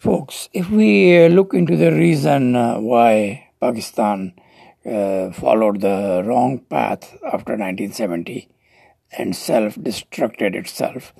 Folks, if we look into the reason uh, why Pakistan uh, followed the wrong path after 1970 and self destructed itself,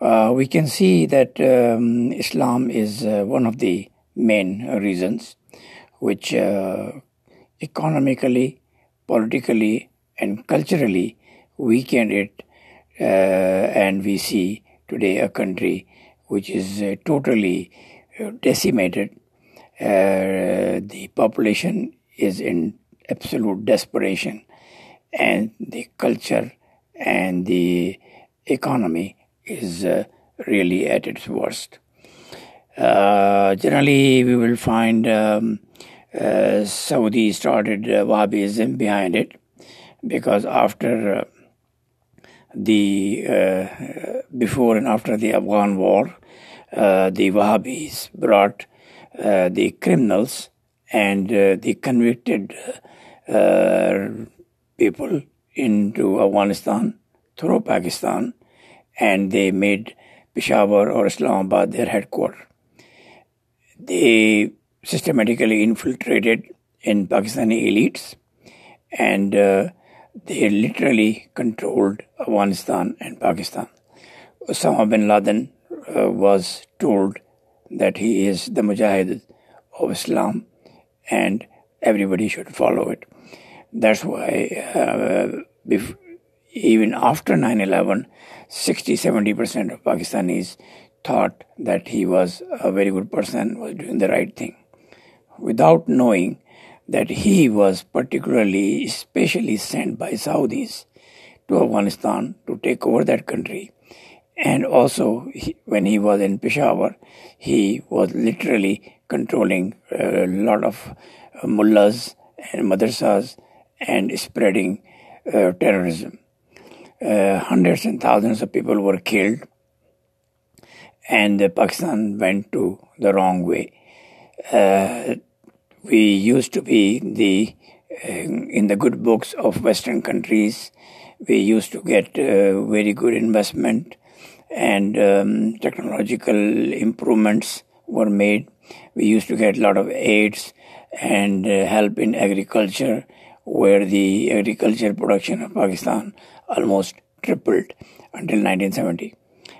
uh, we can see that um, Islam is uh, one of the main reasons which uh, economically, politically, and culturally weakened it, uh, and we see today a country which is totally decimated. the population is in absolute desperation, and the culture and the economy is uh, really at its worst. Uh, generally, we will find um, uh, Saudi started uh, Wahhabism behind it because after uh, the uh, before and after the Afghan war, Uh, the Wahhabis brought uh, the criminals and uh, the convicted people into Afghanistan through Pakistan and they made Peshawar or Islamabad their headquarters. They systematically infiltrated in Pakistani elites and uh, they literally controlled Afghanistan and Pakistan. Osama bin Laden uh, was told that he is the Mujahid of Islam and everybody should follow it. That's why uh, even after 9 11, 60 70% of Pakistanis thought that he was a very good person, was doing the right thing, without knowing that he was particularly, especially sent by Saudis to Afghanistan to take over that country. And also, he, when he was in Peshawar, he was literally controlling a lot of mullahs and madrasas and spreading uh, terrorism uh, hundreds and thousands of people were killed, and Pakistan went to the wrong way. Uh, we used to be the uh, in the good books of Western countries. We used to get uh, very good investment, and um, technological improvements were made. We used to get a lot of aids and uh, help in agriculture, where the agriculture production of Pakistan almost tripled until 1970.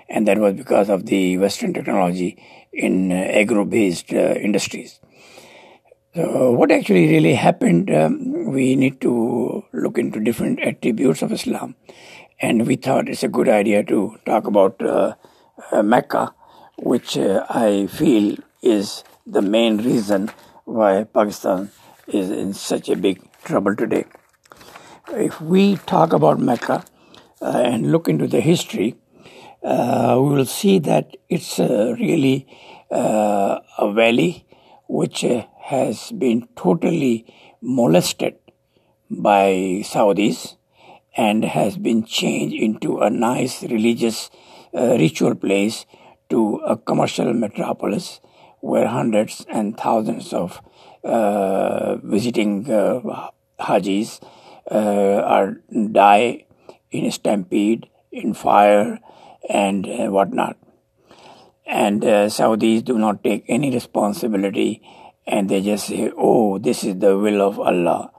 And that was because of the Western technology in uh, agro based uh, industries. So, what actually really happened, um, we need to look into different attributes of Islam. And we thought it's a good idea to talk about uh, uh Mecca, which uh, I feel is the main reason why Pakistan is in such a big trouble today. If we talk about Mecca uh, and look into the history, uh, we will see that it's uh, really uh, a valley which has been totally molested by Saudis and has been changed into a nice religious uh, ritual place to a commercial metropolis where hundreds and thousands of visiting Hajis uh, are die in a stampede, in fire, and uh, whatnot. And uh, Saudis do not take any responsibility, and they just say, "Oh, this is the will of Allah,"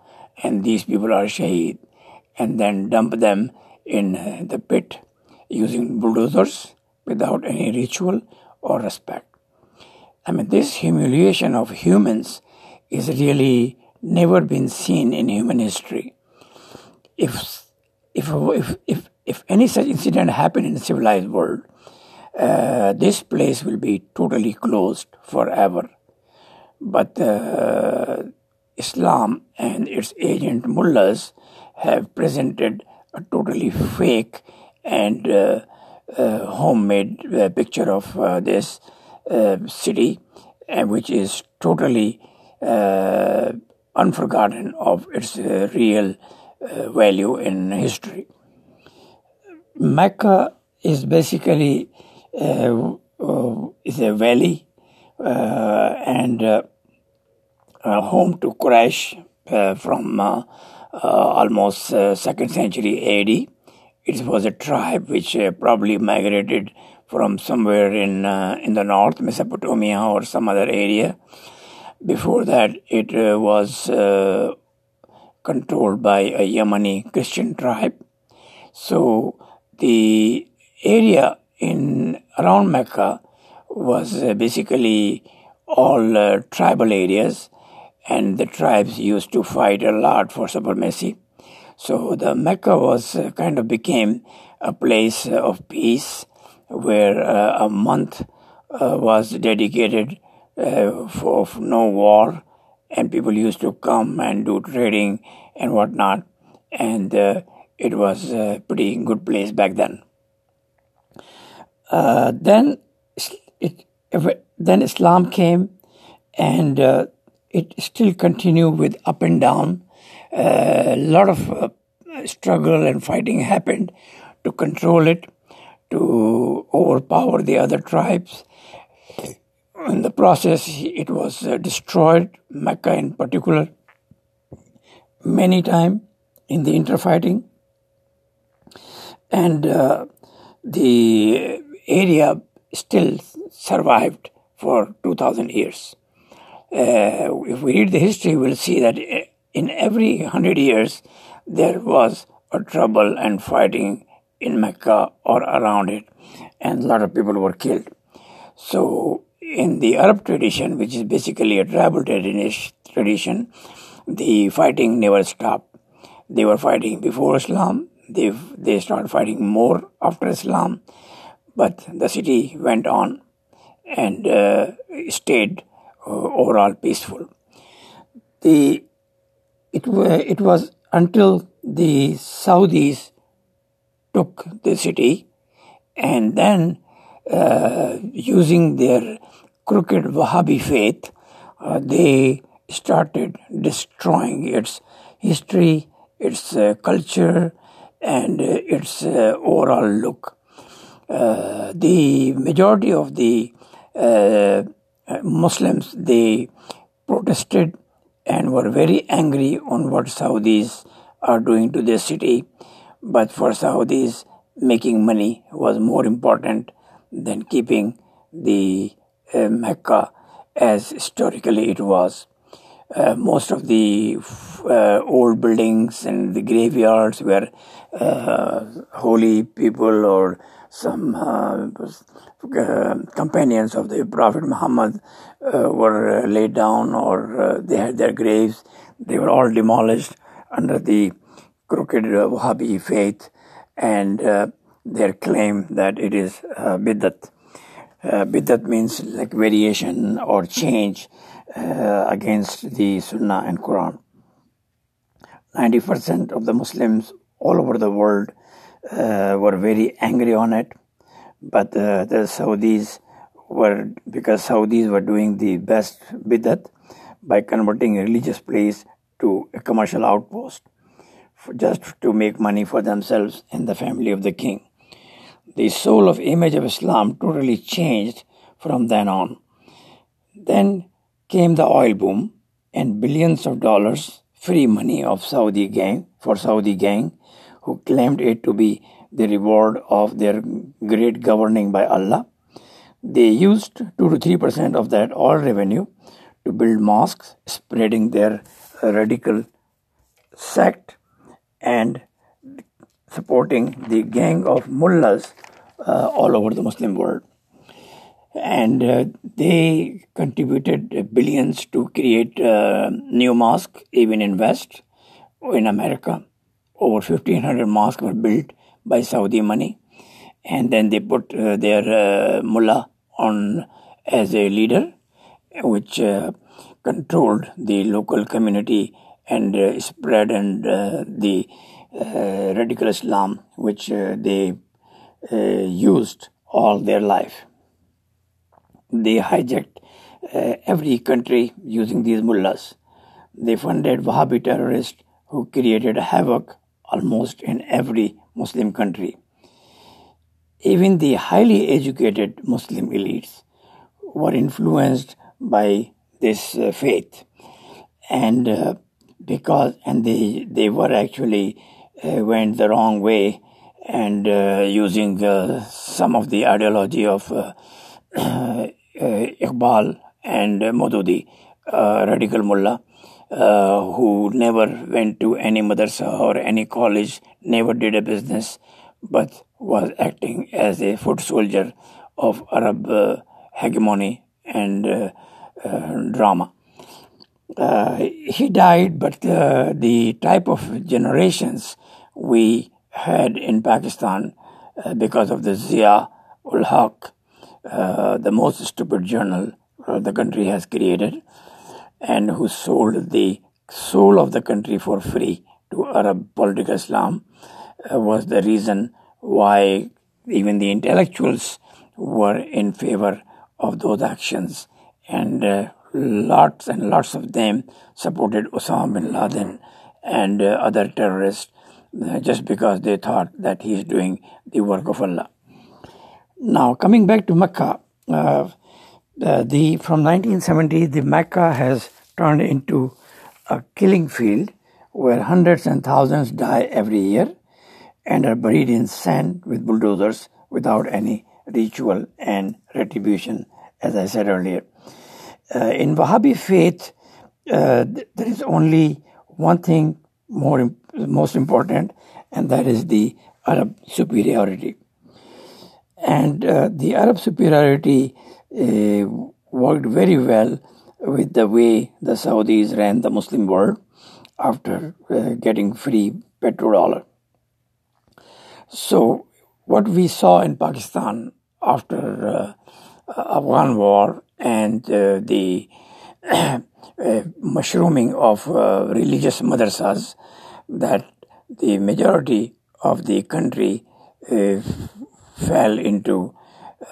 and these people are shaheed, and then dump them in the pit using bulldozers without any ritual or respect. I mean, this humiliation of humans is really never been seen in human history if if if if, if any such incident happen in the civilized world, uh, this place will be totally closed forever. But uh, Islam and its agent mullahs have presented a totally fake and uh, uh homemade uh, picture of uh, this city, which is totally unforgotten of its real uh, value in history. Mecca is basically uh, uh, is a valley and home to Quraysh from almost second century AD. It was a tribe which probably migrated from somewhere in uh, in the north, Mesopotamia or some other area. Before that, it uh, was uh, controlled by a Yemeni Christian tribe. So the area in around Mecca was uh, basically all uh, tribal areas, and the tribes used to fight a lot for supremacy. So the Mecca was uh, kind of became a place of peace, where uh, a month uh, was dedicated uh, for, no war, and people used to come and do trading and whatnot, and it was a pretty good place back then. then it, then Islam came, and uh, it still continued with up and down. A uh, lot of uh, struggle and fighting happened to control it, to overpower the other tribes. In the process, it was uh, destroyed, Mecca in particular, many times in the interfighting. And uh, the area still survived for 2000 years. Uh, if we read the history, we'll see that in every hundred years there was a trouble and fighting in Mecca or around it, and a lot of people were killed. So, in the Arab tradition, which is basically a tribal tradition, the fighting never stopped. They were fighting before Islam. They they started fighting more after Islam, but the city went on and uh, stayed uh, overall peaceful. The it it was until the Saudis took the city, and then uh, using their crooked Wahhabi faith, uh, they started destroying its history, its uh, culture, and uh, its overall look. the majority of the uh, Muslims they protested and were very angry on what Saudis are doing to their city. But for Saudis, making money was more important than keeping the uh, Mecca as historically it was. Uh, most of the uh, old buildings and the graveyards were uh, holy people or some uh, uh, companions of the Prophet Muhammad uh, were laid down or they had their graves. They were all demolished under the crooked Wahhabi faith and their claim that it is uh, bid'at. Uh, bid'at means like variation or change uh, against the Sunnah and Quran. 90% of the Muslims all over the world uh, were very angry on it. But uh, the Saudis were, because Saudis were doing the best bidat by converting a religious place to a commercial outpost just to make money for themselves and the family of the king. The soul of image of Islam totally changed from then on. Then came the oil boom and billions of dollars free money of Saudi gang for Saudi gang who claimed it to be the reward of their great governing by Allah. They used 2 to 3 percent of that oil revenue to build mosques, spreading their radical sect and supporting the gang of mullahs uh, all over the Muslim world. And uh, they contributed billions to create uh, new mosques, even in West, in America over 1500 mosques were built by Saudi money. And then they put uh, their uh, mullah on as a leader, which uh, controlled the local community and uh, spread and the radical Islam, which they used all their life. They hijacked every country using these mullahs. They funded Wahhabi terrorists who created havoc almost in every Muslim country. Even the highly educated Muslim elites were influenced by this uh, faith, and uh, because and they they were actually uh, went the wrong way and uh, using uh, some of the ideology of uh, Iqbal and Maududi, radical mullah, who never went to any madrasa or any college, never did a business, but was acting as a foot soldier of Arab hegemony and drama. Uh, he died, but uh, the type of generations we had in Pakistan uh, because of the Zia ul Haq, uh, the most stupid journal the country has created, and who sold the soul of the country for free to Arab political Islam, uh, was the reason why even the intellectuals were in favor of those actions. And uh, lots and lots of them supported Osama bin Laden and uh, other terrorists uh, just because they thought that he is doing the work of Allah. Now, coming back to Mecca, uh, the from 1970 the Mecca has turned into a killing field where hundreds and thousands die every year and are buried in sand with bulldozers without any ritual and retribution, as I said earlier. Uh, in Wahhabi faith, uh, there is only one thing more most important, and that is the Arab superiority. And uh, the Arab superiority worked very well with the way the Saudis ran the Muslim world after uh, getting free petrodollar. So, what we saw in Pakistan after uh, Afghan war and uh, the uh, mushrooming of uh, religious madrasas that the majority of the country fell into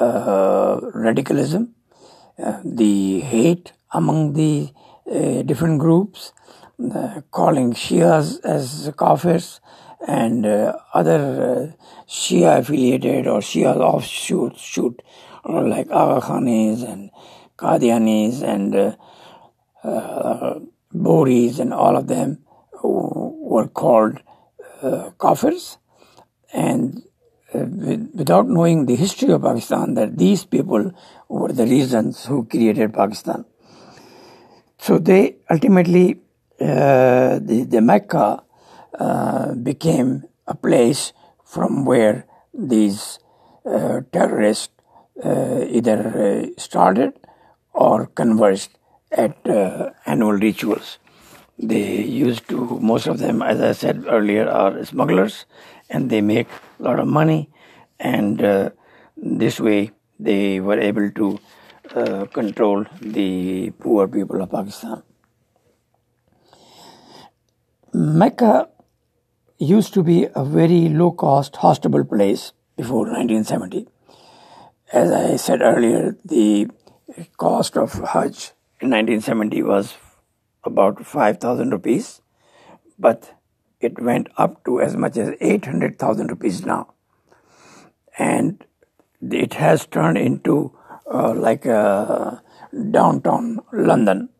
radicalism, the hate among the different groups, calling Shias as kafirs, and uh, other uh, Shia affiliated or Shia offshoot shoot, like Aga Khanis and Qadianis and uh, uh, Boris and all of them were called uh, Kafirs. And uh, without knowing the history of Pakistan, that these people were the reasons who created Pakistan. So they ultimately, uh, the, the Mecca uh, became a place from where these uh, terrorists uh, either started or converged at uh, annual rituals. They used to, most of them, as I said earlier, are smugglers and they make a lot of money. And uh, this way, they were able to uh, control the poor people of Pakistan. Mecca used to be a very low cost, hospitable place before 1970. As I said earlier, the cost of Hajj in 1970 was about 5,000 rupees, but it went up to as much as 800,000 rupees now. And it has turned into uh, like a downtown London.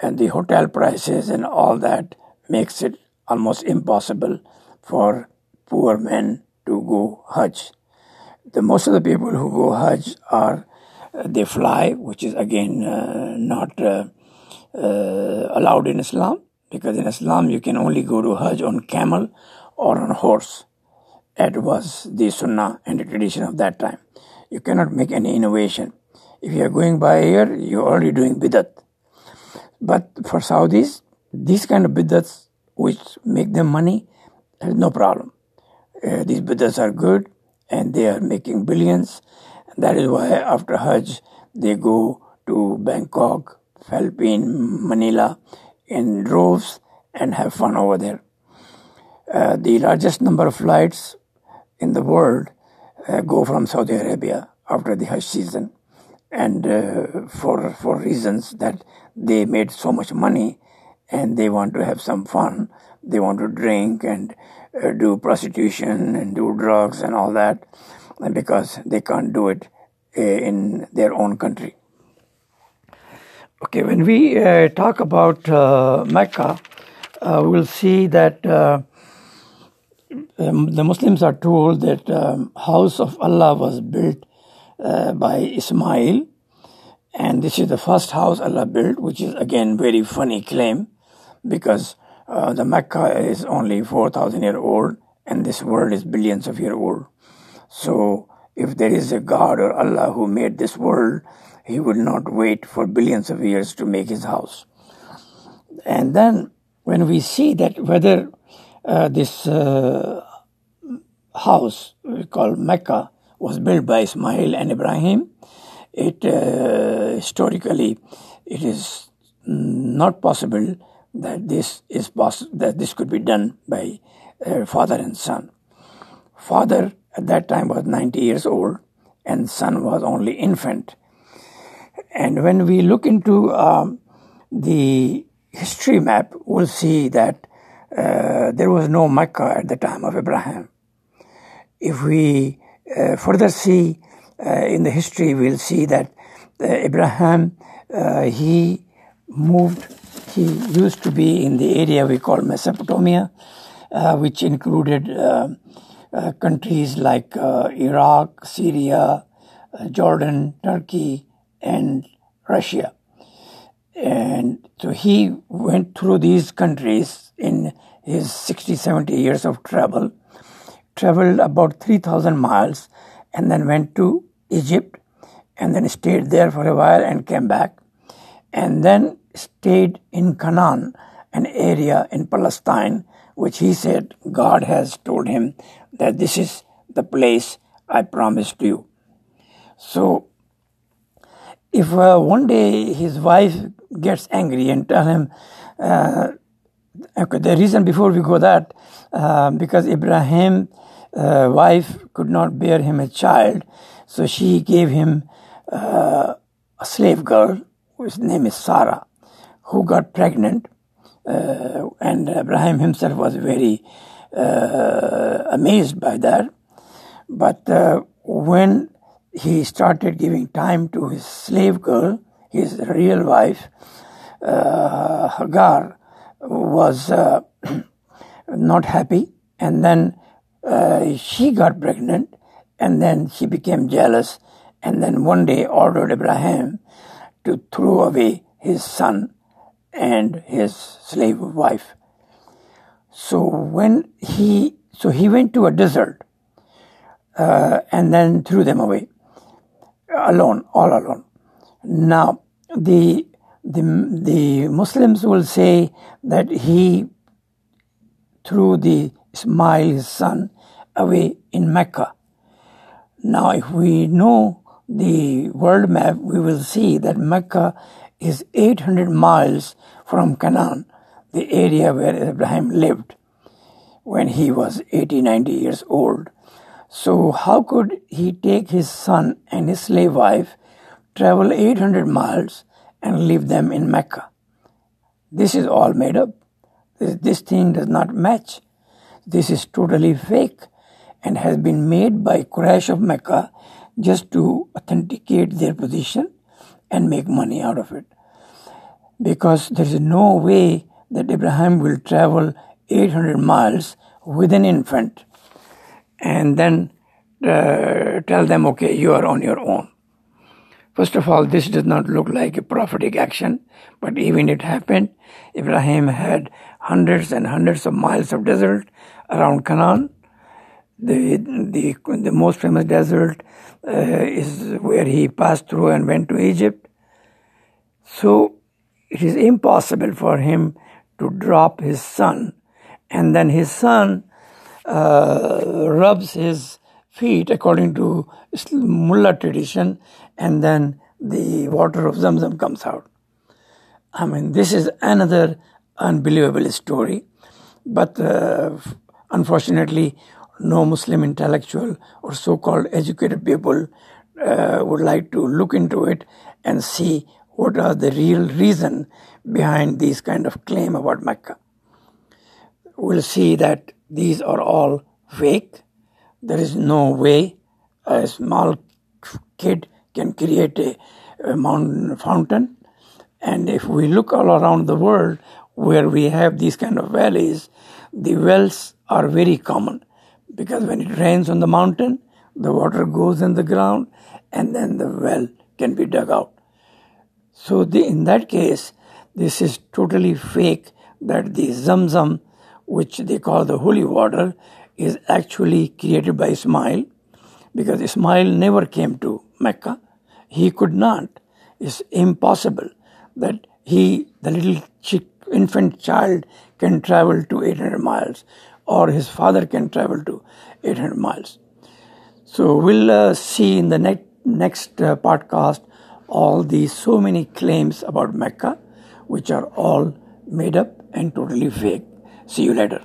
And the hotel prices and all that makes it almost impossible for poor men to go Hajj. The most of the people who go Hajj are they fly, which is again uh, not uh, allowed in Islam, because in Islam you can only go to Hajj on camel or on horse. That was the sunnah and the tradition of that time. You cannot make any innovation. If you are going by air, you're already doing bidat. But for Saudis, these kind of bidats which make them money, there's no problem. Uh, these bidats are good and they are making billions that is why after Hajj they go to Bangkok, Philippines, Manila in droves and have fun over there. Uh, the largest number of flights in the world uh, go from Saudi Arabia after the Hajj season, and uh, for for reasons that they made so much money and they want to have some fun. They want to drink and uh, do prostitution and do drugs and all that because they can't do it eh, in their own country. Okay, when we uh, talk about uh, Mecca, uh, we'll see that uh, um, the Muslims are told that um, house of Allah was built uh, by Ismail, and this is the first house Allah built, which is again very funny claim, because uh, the Mecca is only four thousand year old, and this world is billions of year old. So, if there is a God or Allah who made this world, He would not wait for billions of years to make His house. And then, when we see that whether uh, this uh, house we call Mecca was built by Ismail and Ibrahim. It uh, historically it is not possible that this is poss- that this could be done by uh, father and son. Father at that time was 90 years old and son was only infant. And when we look into um, the history map, we'll see that uh, there was no Mecca at the time of Abraham. If we uh, further see uh, in the history, we'll see that uh, Abraham uh, he moved. He used to be in the area we call Mesopotamia, uh, which included countries like Iraq, Syria, Jordan, Turkey, and Russia. And so he went through these countries in his 60, 70 years of travel, traveled about 3,000 miles, and then went to Egypt, and then stayed there for a while and came back, and then stayed in Canaan, an area in Palestine, which he said God has told him that this is the place I promised you. So, if uh, one day his wife gets angry and tell him, uh, okay, the reason before we go that, uh, because Ibrahim uh, wife could not bear him a child, so she gave him uh, a slave girl whose name is Sarah, who got pregnant, uh, and Ibrahim himself was very amazed by that. But when he started giving time to his slave girl, his real wife, uh, Hagar, was not happy, and then uh, she got pregnant and then she became jealous and then one day ordered Abraham to throw away his son and his slave wife. So when he so he went to a desert uh, and then threw them away alone, all alone. Now the the the Muslims will say that he threw the Ismail, his son, away in Mecca. Now, if we know the world map, we will see that Mecca is 800 miles from Canaan, the area where Abraham lived when he was 80, 90 years old. So, how could he take his son and his slave wife, travel 800 miles, and leave them in Mecca? This is all made up. This, this thing does not match. This is totally fake and has been made by Quraysh of Mecca just to authenticate their position and make money out of it. Because there is no way that Abraham will travel 800 miles with an infant and then uh, tell them, okay, you are on your own. First of all, this does not look like a prophetic action, but even it happened. Ibrahim had hundreds and hundreds of miles of desert around Canaan. The, the, the most famous desert uh, is where he passed through and went to Egypt. So it is impossible for him to drop his son. And then his son uh, rubs his feet according to mullah tradition, and then the water of Zamzam comes out. I mean, this is another unbelievable story, but uh, unfortunately, no Muslim intellectual or so called educated people uh, would like to look into it and see what are the real reason behind these kind of claim about Mecca. We'll see that these are all fake. There is no way a small kid can create a, a mountain fountain. And if we look all around the world where we have these kind of valleys, the wells are very common because when it rains on the mountain, the water goes in the ground and then the well can be dug out. So, the, in that case, this is totally fake that the Zamzam, which they call the holy water, is actually created by Ismail because Ismail never came to Mecca. He could not. It's impossible that he, the little chick, infant child, can travel to 800 miles or his father can travel to 800 miles. So we'll uh, see in the ne- next uh, podcast all these so many claims about Mecca, which are all made up and totally fake. See you later.